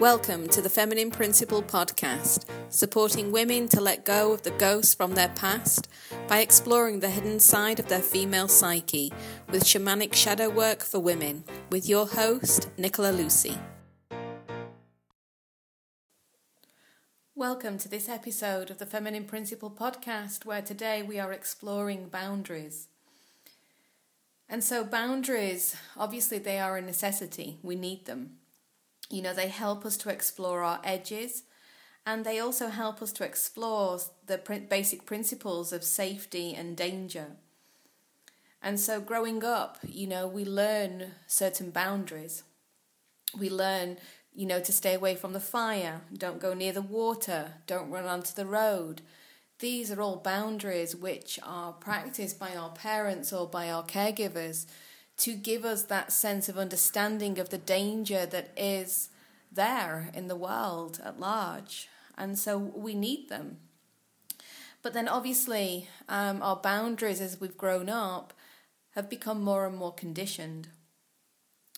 Welcome to the Feminine Principle podcast, supporting women to let go of the ghosts from their past by exploring the hidden side of their female psyche with shamanic shadow work for women, with your host, Nicola Lucy. Welcome to this episode of the Feminine Principle podcast, where today we are exploring boundaries. And so, boundaries obviously, they are a necessity, we need them. You know, they help us to explore our edges and they also help us to explore the basic principles of safety and danger. And so, growing up, you know, we learn certain boundaries. We learn, you know, to stay away from the fire, don't go near the water, don't run onto the road. These are all boundaries which are practiced by our parents or by our caregivers to give us that sense of understanding of the danger that is there in the world at large. And so we need them. But then, obviously, um, our boundaries as we've grown up have become more and more conditioned.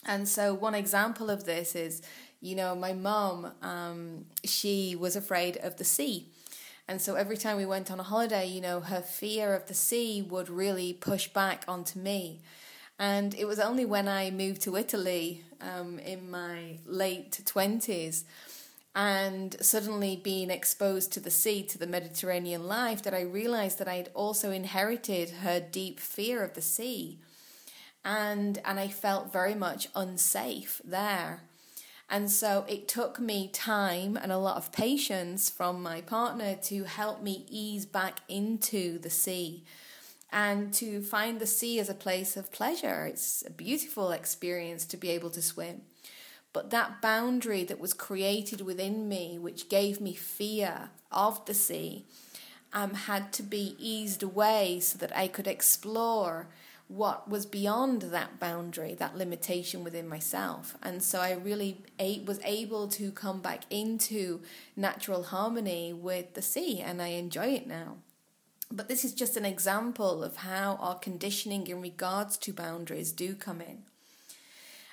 And so, one example of this is, you know, my mom, um, she was afraid of the sea. And so, every time we went on a holiday, you know, her fear of the sea would really push back onto me. And it was only when I moved to Italy um, in my late 20s and suddenly being exposed to the sea, to the Mediterranean life, that I realized that I'd also inherited her deep fear of the sea. And, and I felt very much unsafe there. And so it took me time and a lot of patience from my partner to help me ease back into the sea and to find the sea as a place of pleasure. It's a beautiful experience to be able to swim. But that boundary that was created within me, which gave me fear of the sea, um, had to be eased away so that I could explore what was beyond that boundary, that limitation within myself. And so I really was able to come back into natural harmony with the sea, and I enjoy it now. But this is just an example of how our conditioning in regards to boundaries do come in.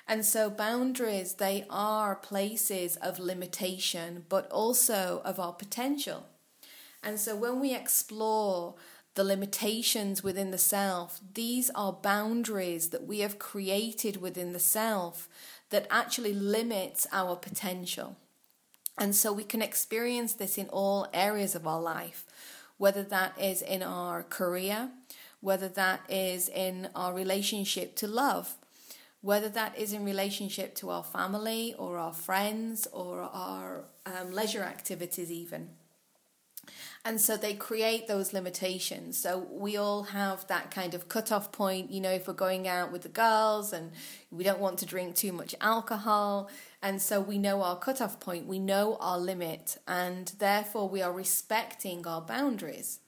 And so, boundaries, they are places of limitation, but also of our potential. And so, when we explore the limitations within the self, these are boundaries that we have created within the self that actually limits our potential. And so, we can experience this in all areas of our life whether that is in our career, whether that is in our relationship to love, whether that is in relationship to our family or our friends or our um, leisure activities, even. And so they create those limitations. So we all have that kind of cut-off point, you know, if we're going out with the girls and we don't want to drink too much alcohol. And so we know our cut-off point, we know our limit, and therefore we are respecting our boundaries.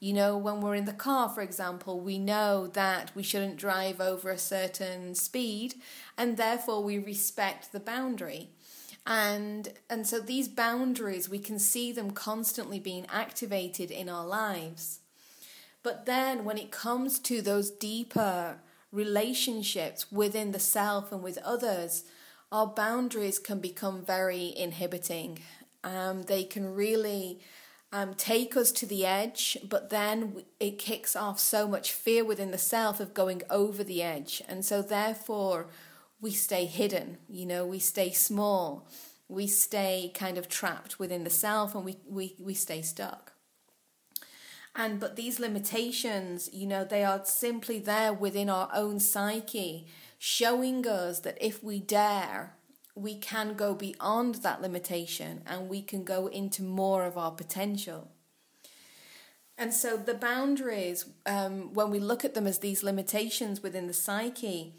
You know, when we're in the car, for example, we know that we shouldn't drive over a certain speed, and therefore we respect the boundary and and so these boundaries we can see them constantly being activated in our lives but then when it comes to those deeper relationships within the self and with others our boundaries can become very inhibiting um, they can really um, take us to the edge, but then it kicks off so much fear within the self of going over the edge. And so, therefore, we stay hidden, you know, we stay small, we stay kind of trapped within the self and we, we, we stay stuck. And but these limitations, you know, they are simply there within our own psyche, showing us that if we dare, we can go beyond that limitation and we can go into more of our potential. And so the boundaries, um, when we look at them as these limitations within the psyche,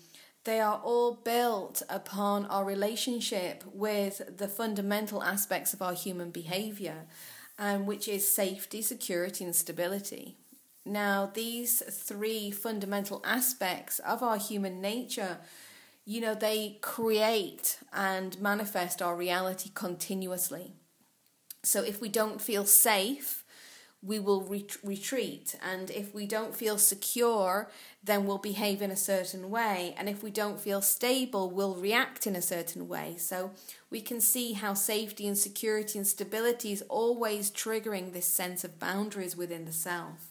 they are all built upon our relationship with the fundamental aspects of our human behavior, um, which is safety, security, and stability. Now, these three fundamental aspects of our human nature, you know, they create and manifest our reality continuously. So, if we don't feel safe, we will ret- retreat. And if we don't feel secure, then we'll behave in a certain way. And if we don't feel stable, we'll react in a certain way. So we can see how safety and security and stability is always triggering this sense of boundaries within the self.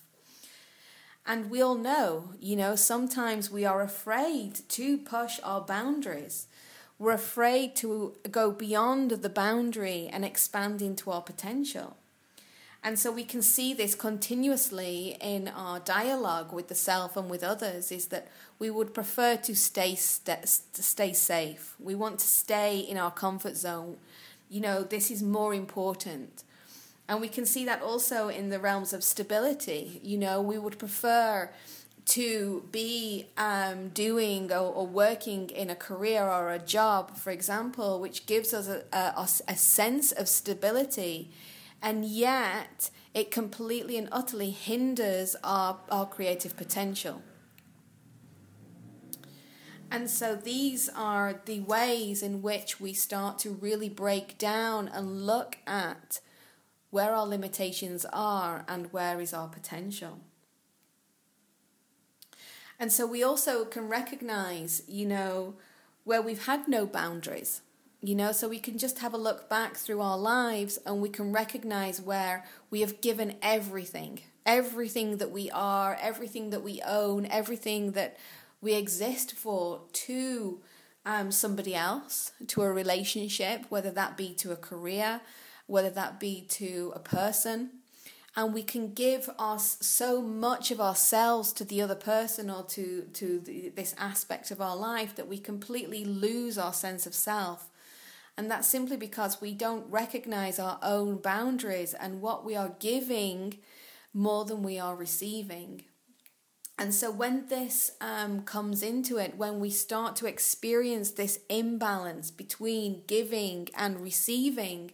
And we all know, you know, sometimes we are afraid to push our boundaries. We're afraid to go beyond the boundary and expand into our potential. And so we can see this continuously in our dialogue with the self and with others is that we would prefer to stay st- stay safe. We want to stay in our comfort zone. You know, this is more important. And we can see that also in the realms of stability. You know, we would prefer to be um, doing or, or, working in a career or a job, for example, which gives us a, a, a sense of stability and yet it completely and utterly hinders our, our creative potential. And so these are the ways in which we start to really break down and look at where our limitations are and where is our potential. And so we also can recognize, you know, where we've had no boundaries you know, so we can just have a look back through our lives and we can recognize where we have given everything, everything that we are, everything that we own, everything that we exist for to um, somebody else, to a relationship, whether that be to a career, whether that be to a person. And we can give us so much of ourselves to the other person or to, to the, this aspect of our life that we completely lose our sense of self and that's simply because we don't recognize our own boundaries and what we are giving more than we are receiving. And so, when this um, comes into it, when we start to experience this imbalance between giving and receiving,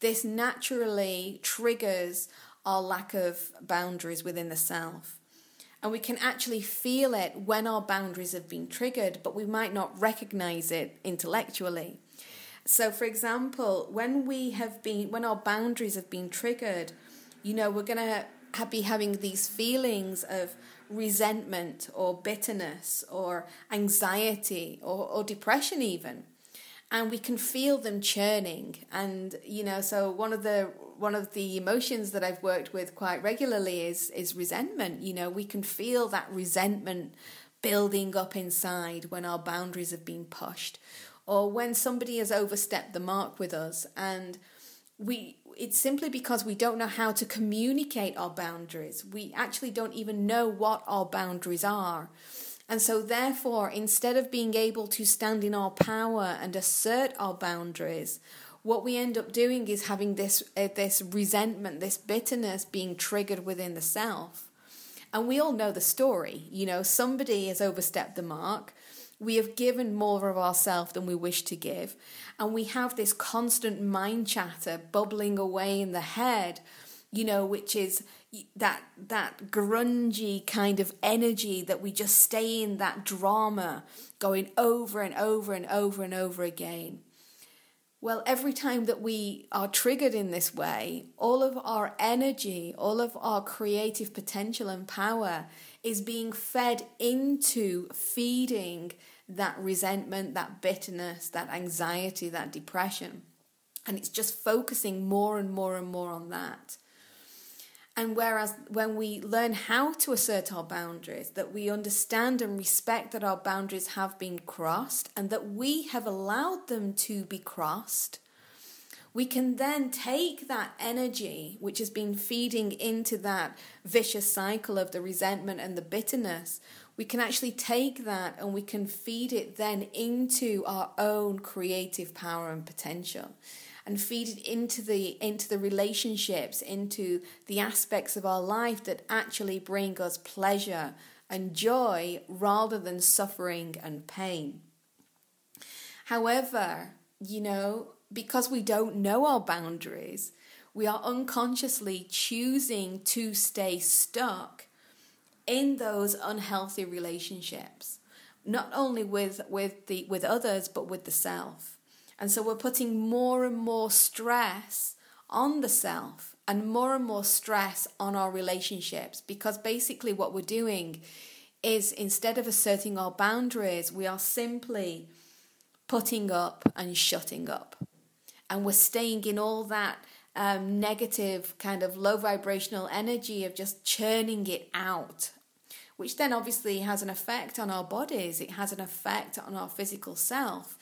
this naturally triggers our lack of boundaries within the self. And we can actually feel it when our boundaries have been triggered, but we might not recognize it intellectually. So, for example, when we have been, when our boundaries have been triggered, you know, we're going to be having these feelings of resentment or bitterness or anxiety or, or depression, even. And we can feel them churning. And, you know, so one of the one of the emotions that I've worked with quite regularly is is resentment. You know, we can feel that resentment building up inside when our boundaries have been pushed or when somebody has overstepped the mark with us. And we it's simply because we don't know how to communicate our boundaries. We actually don't even know what our boundaries are. And so therefore instead of being able to stand in our power and assert our boundaries what we end up doing is having this uh, this resentment this bitterness being triggered within the self. And we all know the story. You know somebody has overstepped the mark we have given more of ourselves than we wish to give. And we have this constant mind chatter bubbling away in the head, you know, which is that that grungy kind of energy that we just stay in that drama going over and over and over and over again. Well, every time that we are triggered in this way, all of our energy, all of our creative potential and power is being fed into feeding that resentment, that bitterness, that anxiety, that depression. And it's just focusing more and more and more on that. And whereas when we learn how to assert our boundaries, that we understand and respect that our boundaries have been crossed and that we have allowed them to be crossed, we can then take that energy, which has been feeding into that vicious cycle of the resentment and the bitterness, we can actually take that and we can feed it then into our own creative power and potential and feed it into the into the relationships into the aspects of our life that actually bring us pleasure and joy rather than suffering and pain. However you know because we don't know our boundaries we are unconsciously choosing to stay stuck in those unhealthy relationships not only with with the with others but with the self and so we're putting more and more stress on the self and more and more stress on our relationships because basically what we're doing is instead of asserting our boundaries, we are simply putting up and shutting up. And we're staying in all that um, negative, kind of low vibrational energy of just churning it out, which then obviously has an effect on our bodies. It has an effect on our physical self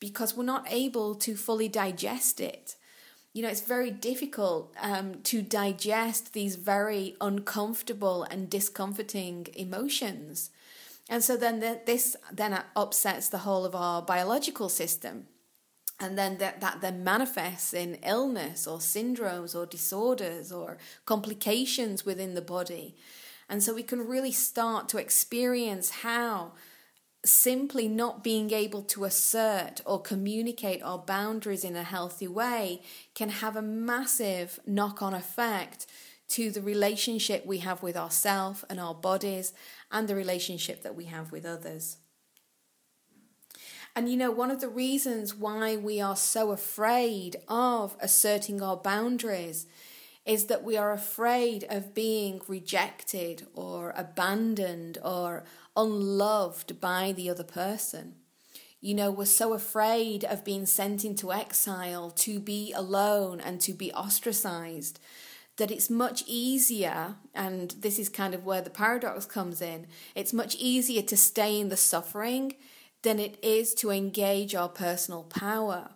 because we're not able to fully digest it. You know, it's very difficult um, to digest these very uncomfortable and discomforting emotions. And so then the, this then upsets the whole of our biological system and then that, that then manifests in illness or syndromes or disorders or complications within the body. And so we can really start to experience how simply not being able to assert or communicate our boundaries in a healthy way can have a massive knock on effect to the relationship we have with ourselves and our bodies and the relationship that we have with others. And you know, one of the reasons why we are so afraid of asserting our boundaries is that we are afraid of being rejected or abandoned or unloved by the other person. You know, we're so afraid of being sent into exile, to be alone and to be ostracized, that it's much easier, and this is kind of where the paradox comes in, it's much easier to stay in the suffering than it is to engage our personal power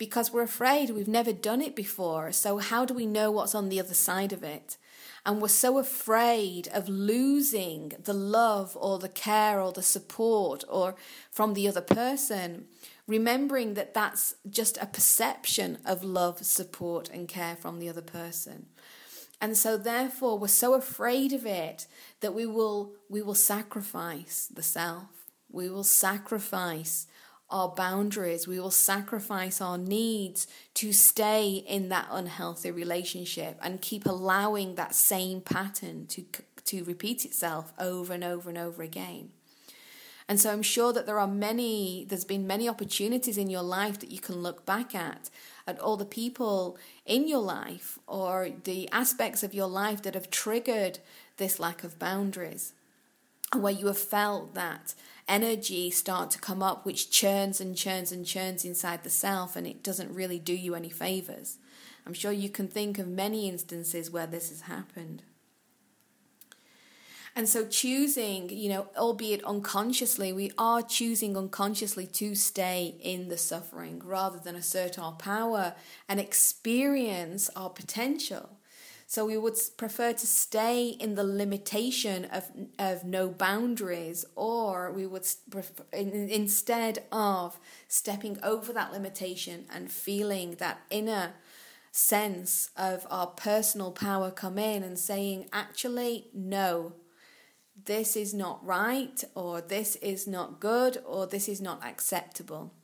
because we're afraid we've never done it before. So, how do we know what's on the other side of it? And we're so afraid of losing the love or the care or the support or from the other person, remembering that that's just a perception of love, support, and care from the other person. And so therefore we're so afraid of it that we will we will sacrifice the self we will sacrifice our boundaries. We will sacrifice our needs to stay in that unhealthy relationship and keep allowing that same pattern to, to repeat itself over and over and over again. And so I'm sure that there are many, there's been many opportunities in your life that you can look back at, at all the people in your life or the aspects of your life that have triggered this lack of boundaries, where you have felt that energy start to come up which churns and churns and churns inside the self and it doesn't really do you any favors. I'm sure you can think of many instances where this has happened. And so, choosing, you know, albeit unconsciously, we are choosing unconsciously to stay in the suffering rather than assert our power and experience our potential. So we would prefer to stay in the limitation of, of no boundaries, or we would prefer, instead of stepping over that limitation and feeling that inner sense of our personal power come in and saying, actually, no, this is not right, or this is not good, or this is not acceptable.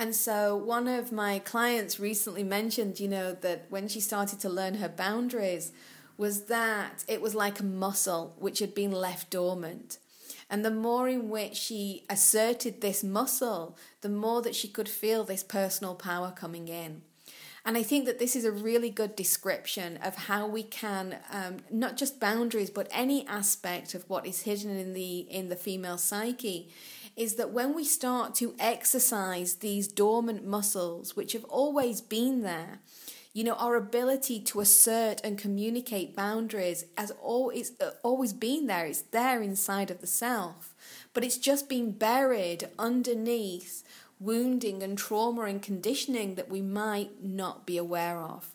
And so one of my clients recently mentioned, you know, that when she started to learn her boundaries, was that it was like a muscle which had been left dormant. And the more in which she asserted this muscle, the more that she could feel this personal power coming in. And I think that this is a really good description of how we can um, not just boundaries, but any aspect of what is hidden in the in the female psyche is that when we start to exercise these dormant muscles, which have always been there, you know, our ability to assert and communicate boundaries has always, uh, always been there. It's there inside of the self, but it's just been buried underneath wounding and trauma and conditioning that we might not be aware of.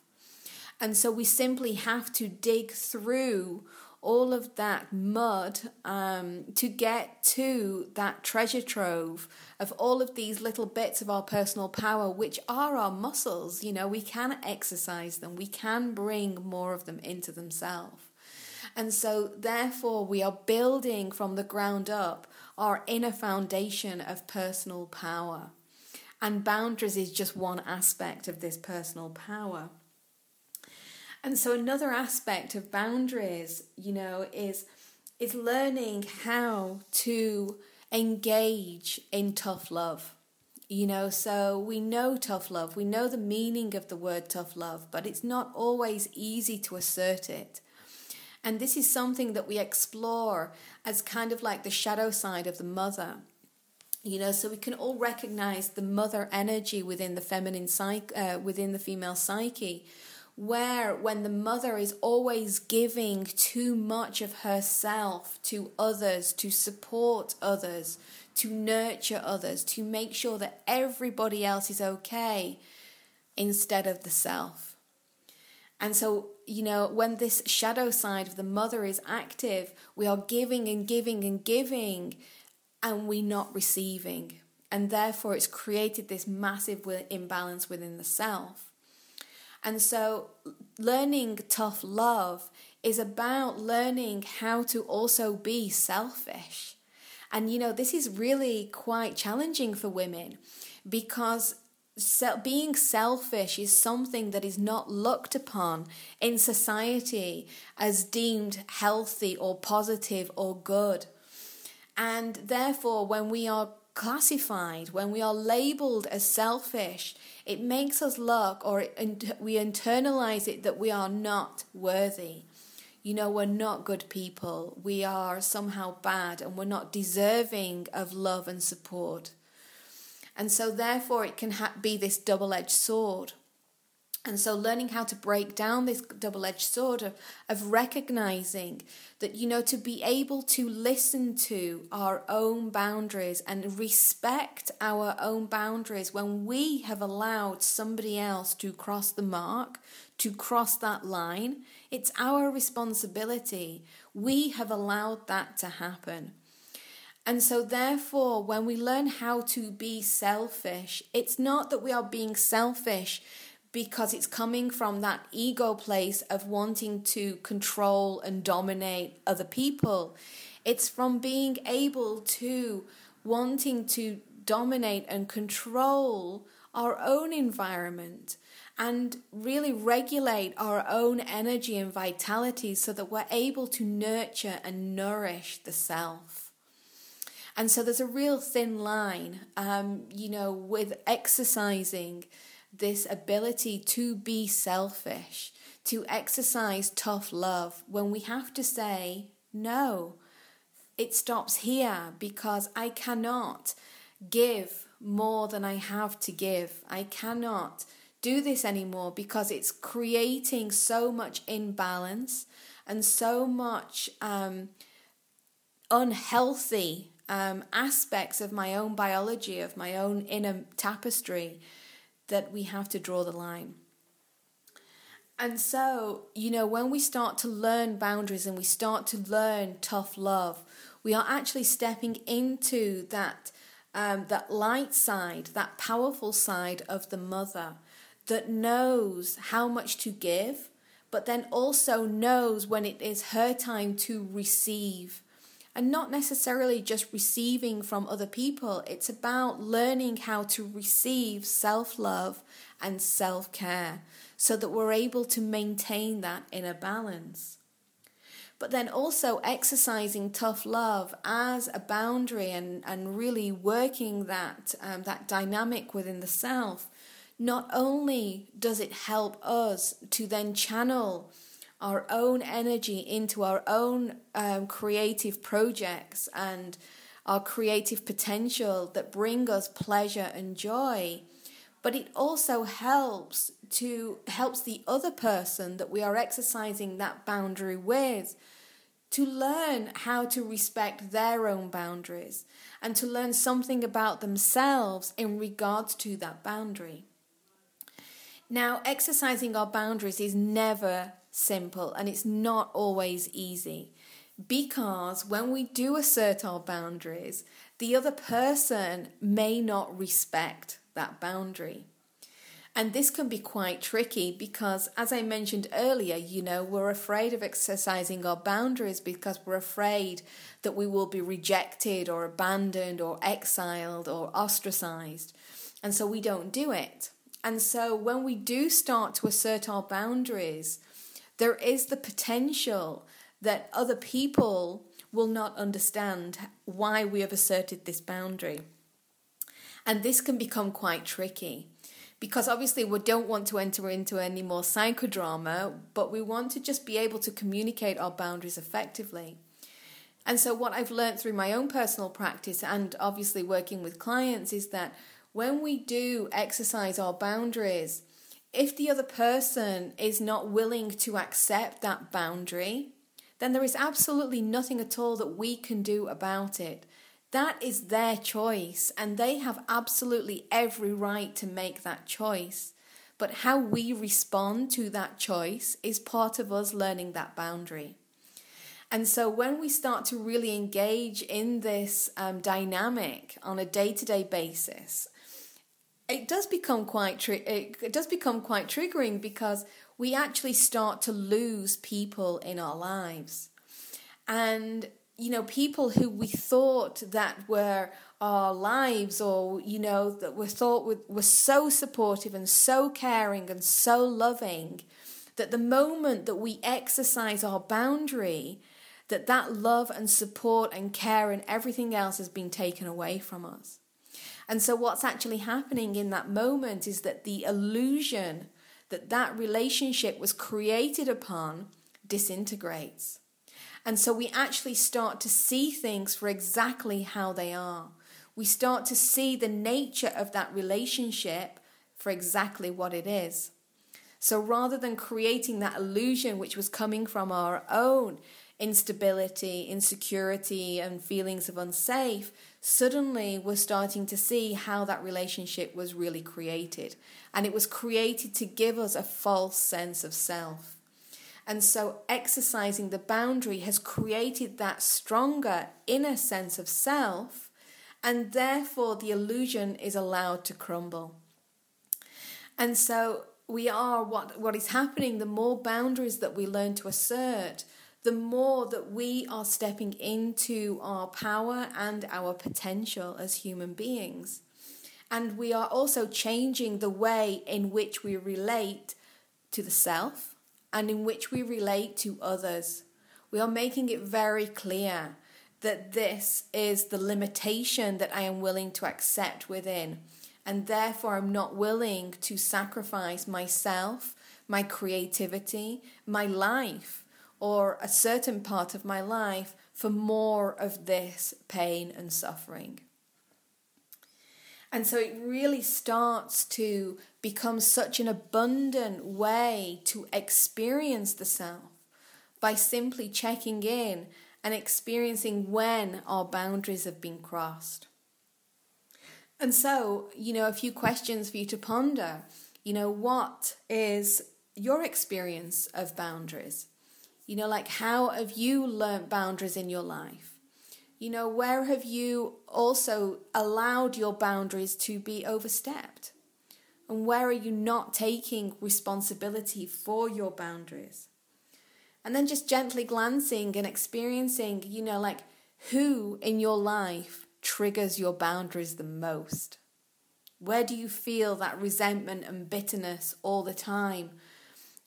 And so we simply have to dig through all of that mud um, to get to that treasure trove of all of these little bits of our personal power, which are our muscles. You know, we can exercise them, we can bring more of them into themselves. And so, therefore, we are building from the ground up our inner foundation of personal power. And boundaries is just one aspect of this personal power. And so another aspect of boundaries, you know, is is learning how to engage in tough love. You know, so we know tough love, we know the meaning of the word tough love, but it's not always easy to assert it. And this is something that we explore as kind of like the shadow side of the mother. You know, so we can all recognize the mother energy within the feminine psyche, uh, within the female psyche, where when the mother is always giving too much of herself to others, to support others, to nurture others, to make sure that everybody else is okay instead of the self. And so, you know, when this shadow side of the mother is active, we are giving and giving and giving, and we're not receiving. And therefore, it's created this massive imbalance within the self. And so, learning tough love is about learning how to also be selfish and you know, this is really quite challenging for women because being selfish is something that is not looked upon in society as deemed healthy or positive or good. And therefore, when we are classified, when we are labeled as selfish, it makes us look or we internalize it that we are not worthy you know, we're not good people. We are somehow bad and we're not deserving of love and support. And so, therefore, it can ha- be this double edged sword. And so, learning how to break down this double edged sword of, of recognizing that, you know, to be able to listen to our own boundaries and respect our own boundaries when we have allowed somebody else to cross the mark, to cross that line, it's our responsibility. We have allowed that to happen. And so, therefore, when we learn how to be selfish, it's not that we are being selfish because it's coming from that ego place of wanting to control and dominate other people. It's from being able to wanting to dominate and control our own environment and really regulate our own energy and vitality so that we're able to nurture and nourish the self. And so there's a real thin line, um, you know, with exercising this ability to be selfish, to exercise tough love when we have to say, no, it stops here because I cannot give more than I have to give. I cannot do this anymore because it's creating so much imbalance and so much um, unhealthy um, aspects of my own biology, of my own inner tapestry, that we have to draw the line. And so, you know, when we start to learn boundaries and we start to learn tough love, we are actually stepping into that um, that light side, that powerful side of the mother, that knows how much to give, but then also knows when it is her time to receive. And not necessarily just receiving from other people, it's about learning how to receive self love and self care so that we're able to maintain that inner balance. But then also exercising tough love as a boundary and, and really working that, um, that dynamic within the self not only does it help us to then channel our own energy into our own um, creative projects and our creative potential that bring us pleasure and joy. But it also helps to helps the other person that we are exercising that boundary with to learn how to respect their own boundaries and to learn something about themselves in regards to that boundary. Now, exercising our boundaries is never simple and it's not always easy because when we do assert our boundaries, the other person may not respect that boundary. And this can be quite tricky because, as I mentioned earlier, you know, we're afraid of exercising our boundaries because we're afraid that we will be rejected or abandoned or exiled or ostracized. And so we don't do it. And so when we do start to assert our boundaries, there is the potential that other people will not understand why we have asserted this boundary. And this can become quite tricky because obviously we don't want to enter into any more psychodrama, but we want to just be able to communicate our boundaries effectively. And so, what I've learned through my own personal practice and obviously working with clients is that when we do exercise our boundaries, if the other person is not willing to accept that boundary, then there is absolutely nothing at all that we can do about it. That is their choice, and they have absolutely every right to make that choice. But how we respond to that choice is part of us learning that boundary. And so when we start to really engage in this um, dynamic on a day to day basis, it does become quite tri- it does become quite triggering because we actually start to lose people in our lives. And you know, people who we thought that were our lives or, you know, that we thought were, were so supportive and so caring and so loving that the moment that we exercise our boundary, that that love and support and care and everything else has been taken away from us. And so what's actually happening in that moment is that the illusion that that relationship was created upon disintegrates. And so we actually start to see things for exactly how they are. We start to see the nature of that relationship for exactly what it is. So rather than creating that illusion which was coming from our own instability, insecurity, and feelings of unsafe, suddenly we're starting to see how that relationship was really created. And it was created to give us a false sense of self. And so exercising the boundary has created that stronger inner sense of self, and therefore the illusion is allowed to crumble. And so we are what, what is happening, the more boundaries that we learn to assert, the more that we are stepping into our power and our potential as human beings. And we are also changing the way in which we relate to the self and in which we relate to others. We are making it very clear that this is the limitation that I am willing to accept within, and therefore I'm not willing to sacrifice myself, my creativity, my life, or a certain part of my life for more of this pain and suffering. And so it really starts to become such an abundant way to experience the self by simply checking in and experiencing when our boundaries have been crossed. And so, you know, a few questions for you to ponder. You know, what is your experience of boundaries? You know, like how have you learnt boundaries in your life? You know, where have you also allowed your boundaries to be overstepped? And where are you not taking responsibility for your boundaries? And then just gently glancing and experiencing, you know, like who in your life triggers your boundaries the most? Where do you feel that resentment and bitterness all the time?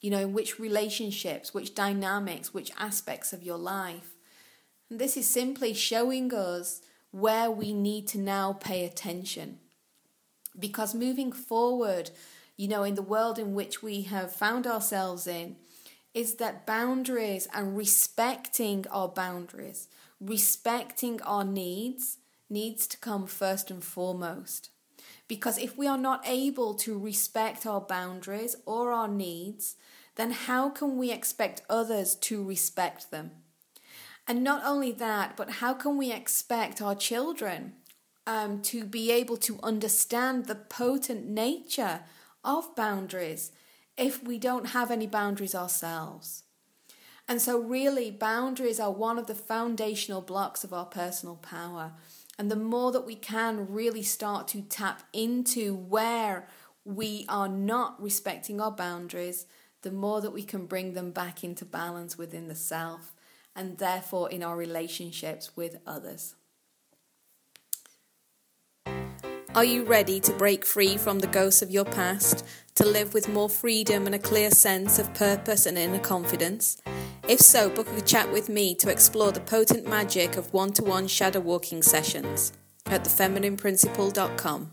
You know, which relationships, which dynamics, which aspects of your life? And this is simply showing us where we need to now pay attention. Because moving forward, you know, in the world in which we have found ourselves in, is that boundaries and respecting our boundaries, respecting our needs, needs to come first and foremost. Because if we are not able to respect our boundaries or our needs, then how can we expect others to respect them? And not only that, but how can we expect our children um, to be able to understand the potent nature of boundaries if we don't have any boundaries ourselves? And so, really, boundaries are one of the foundational blocks of our personal power. And the more that we can really start to tap into where we are not respecting our boundaries, the more that we can bring them back into balance within the self and therefore in our relationships with others. Are you ready to break free from the ghosts of your past, to live with more freedom and a clear sense of purpose and inner confidence? If so, book a chat with me to explore the potent magic of one to one shadow walking sessions at thefeminineprinciple.com.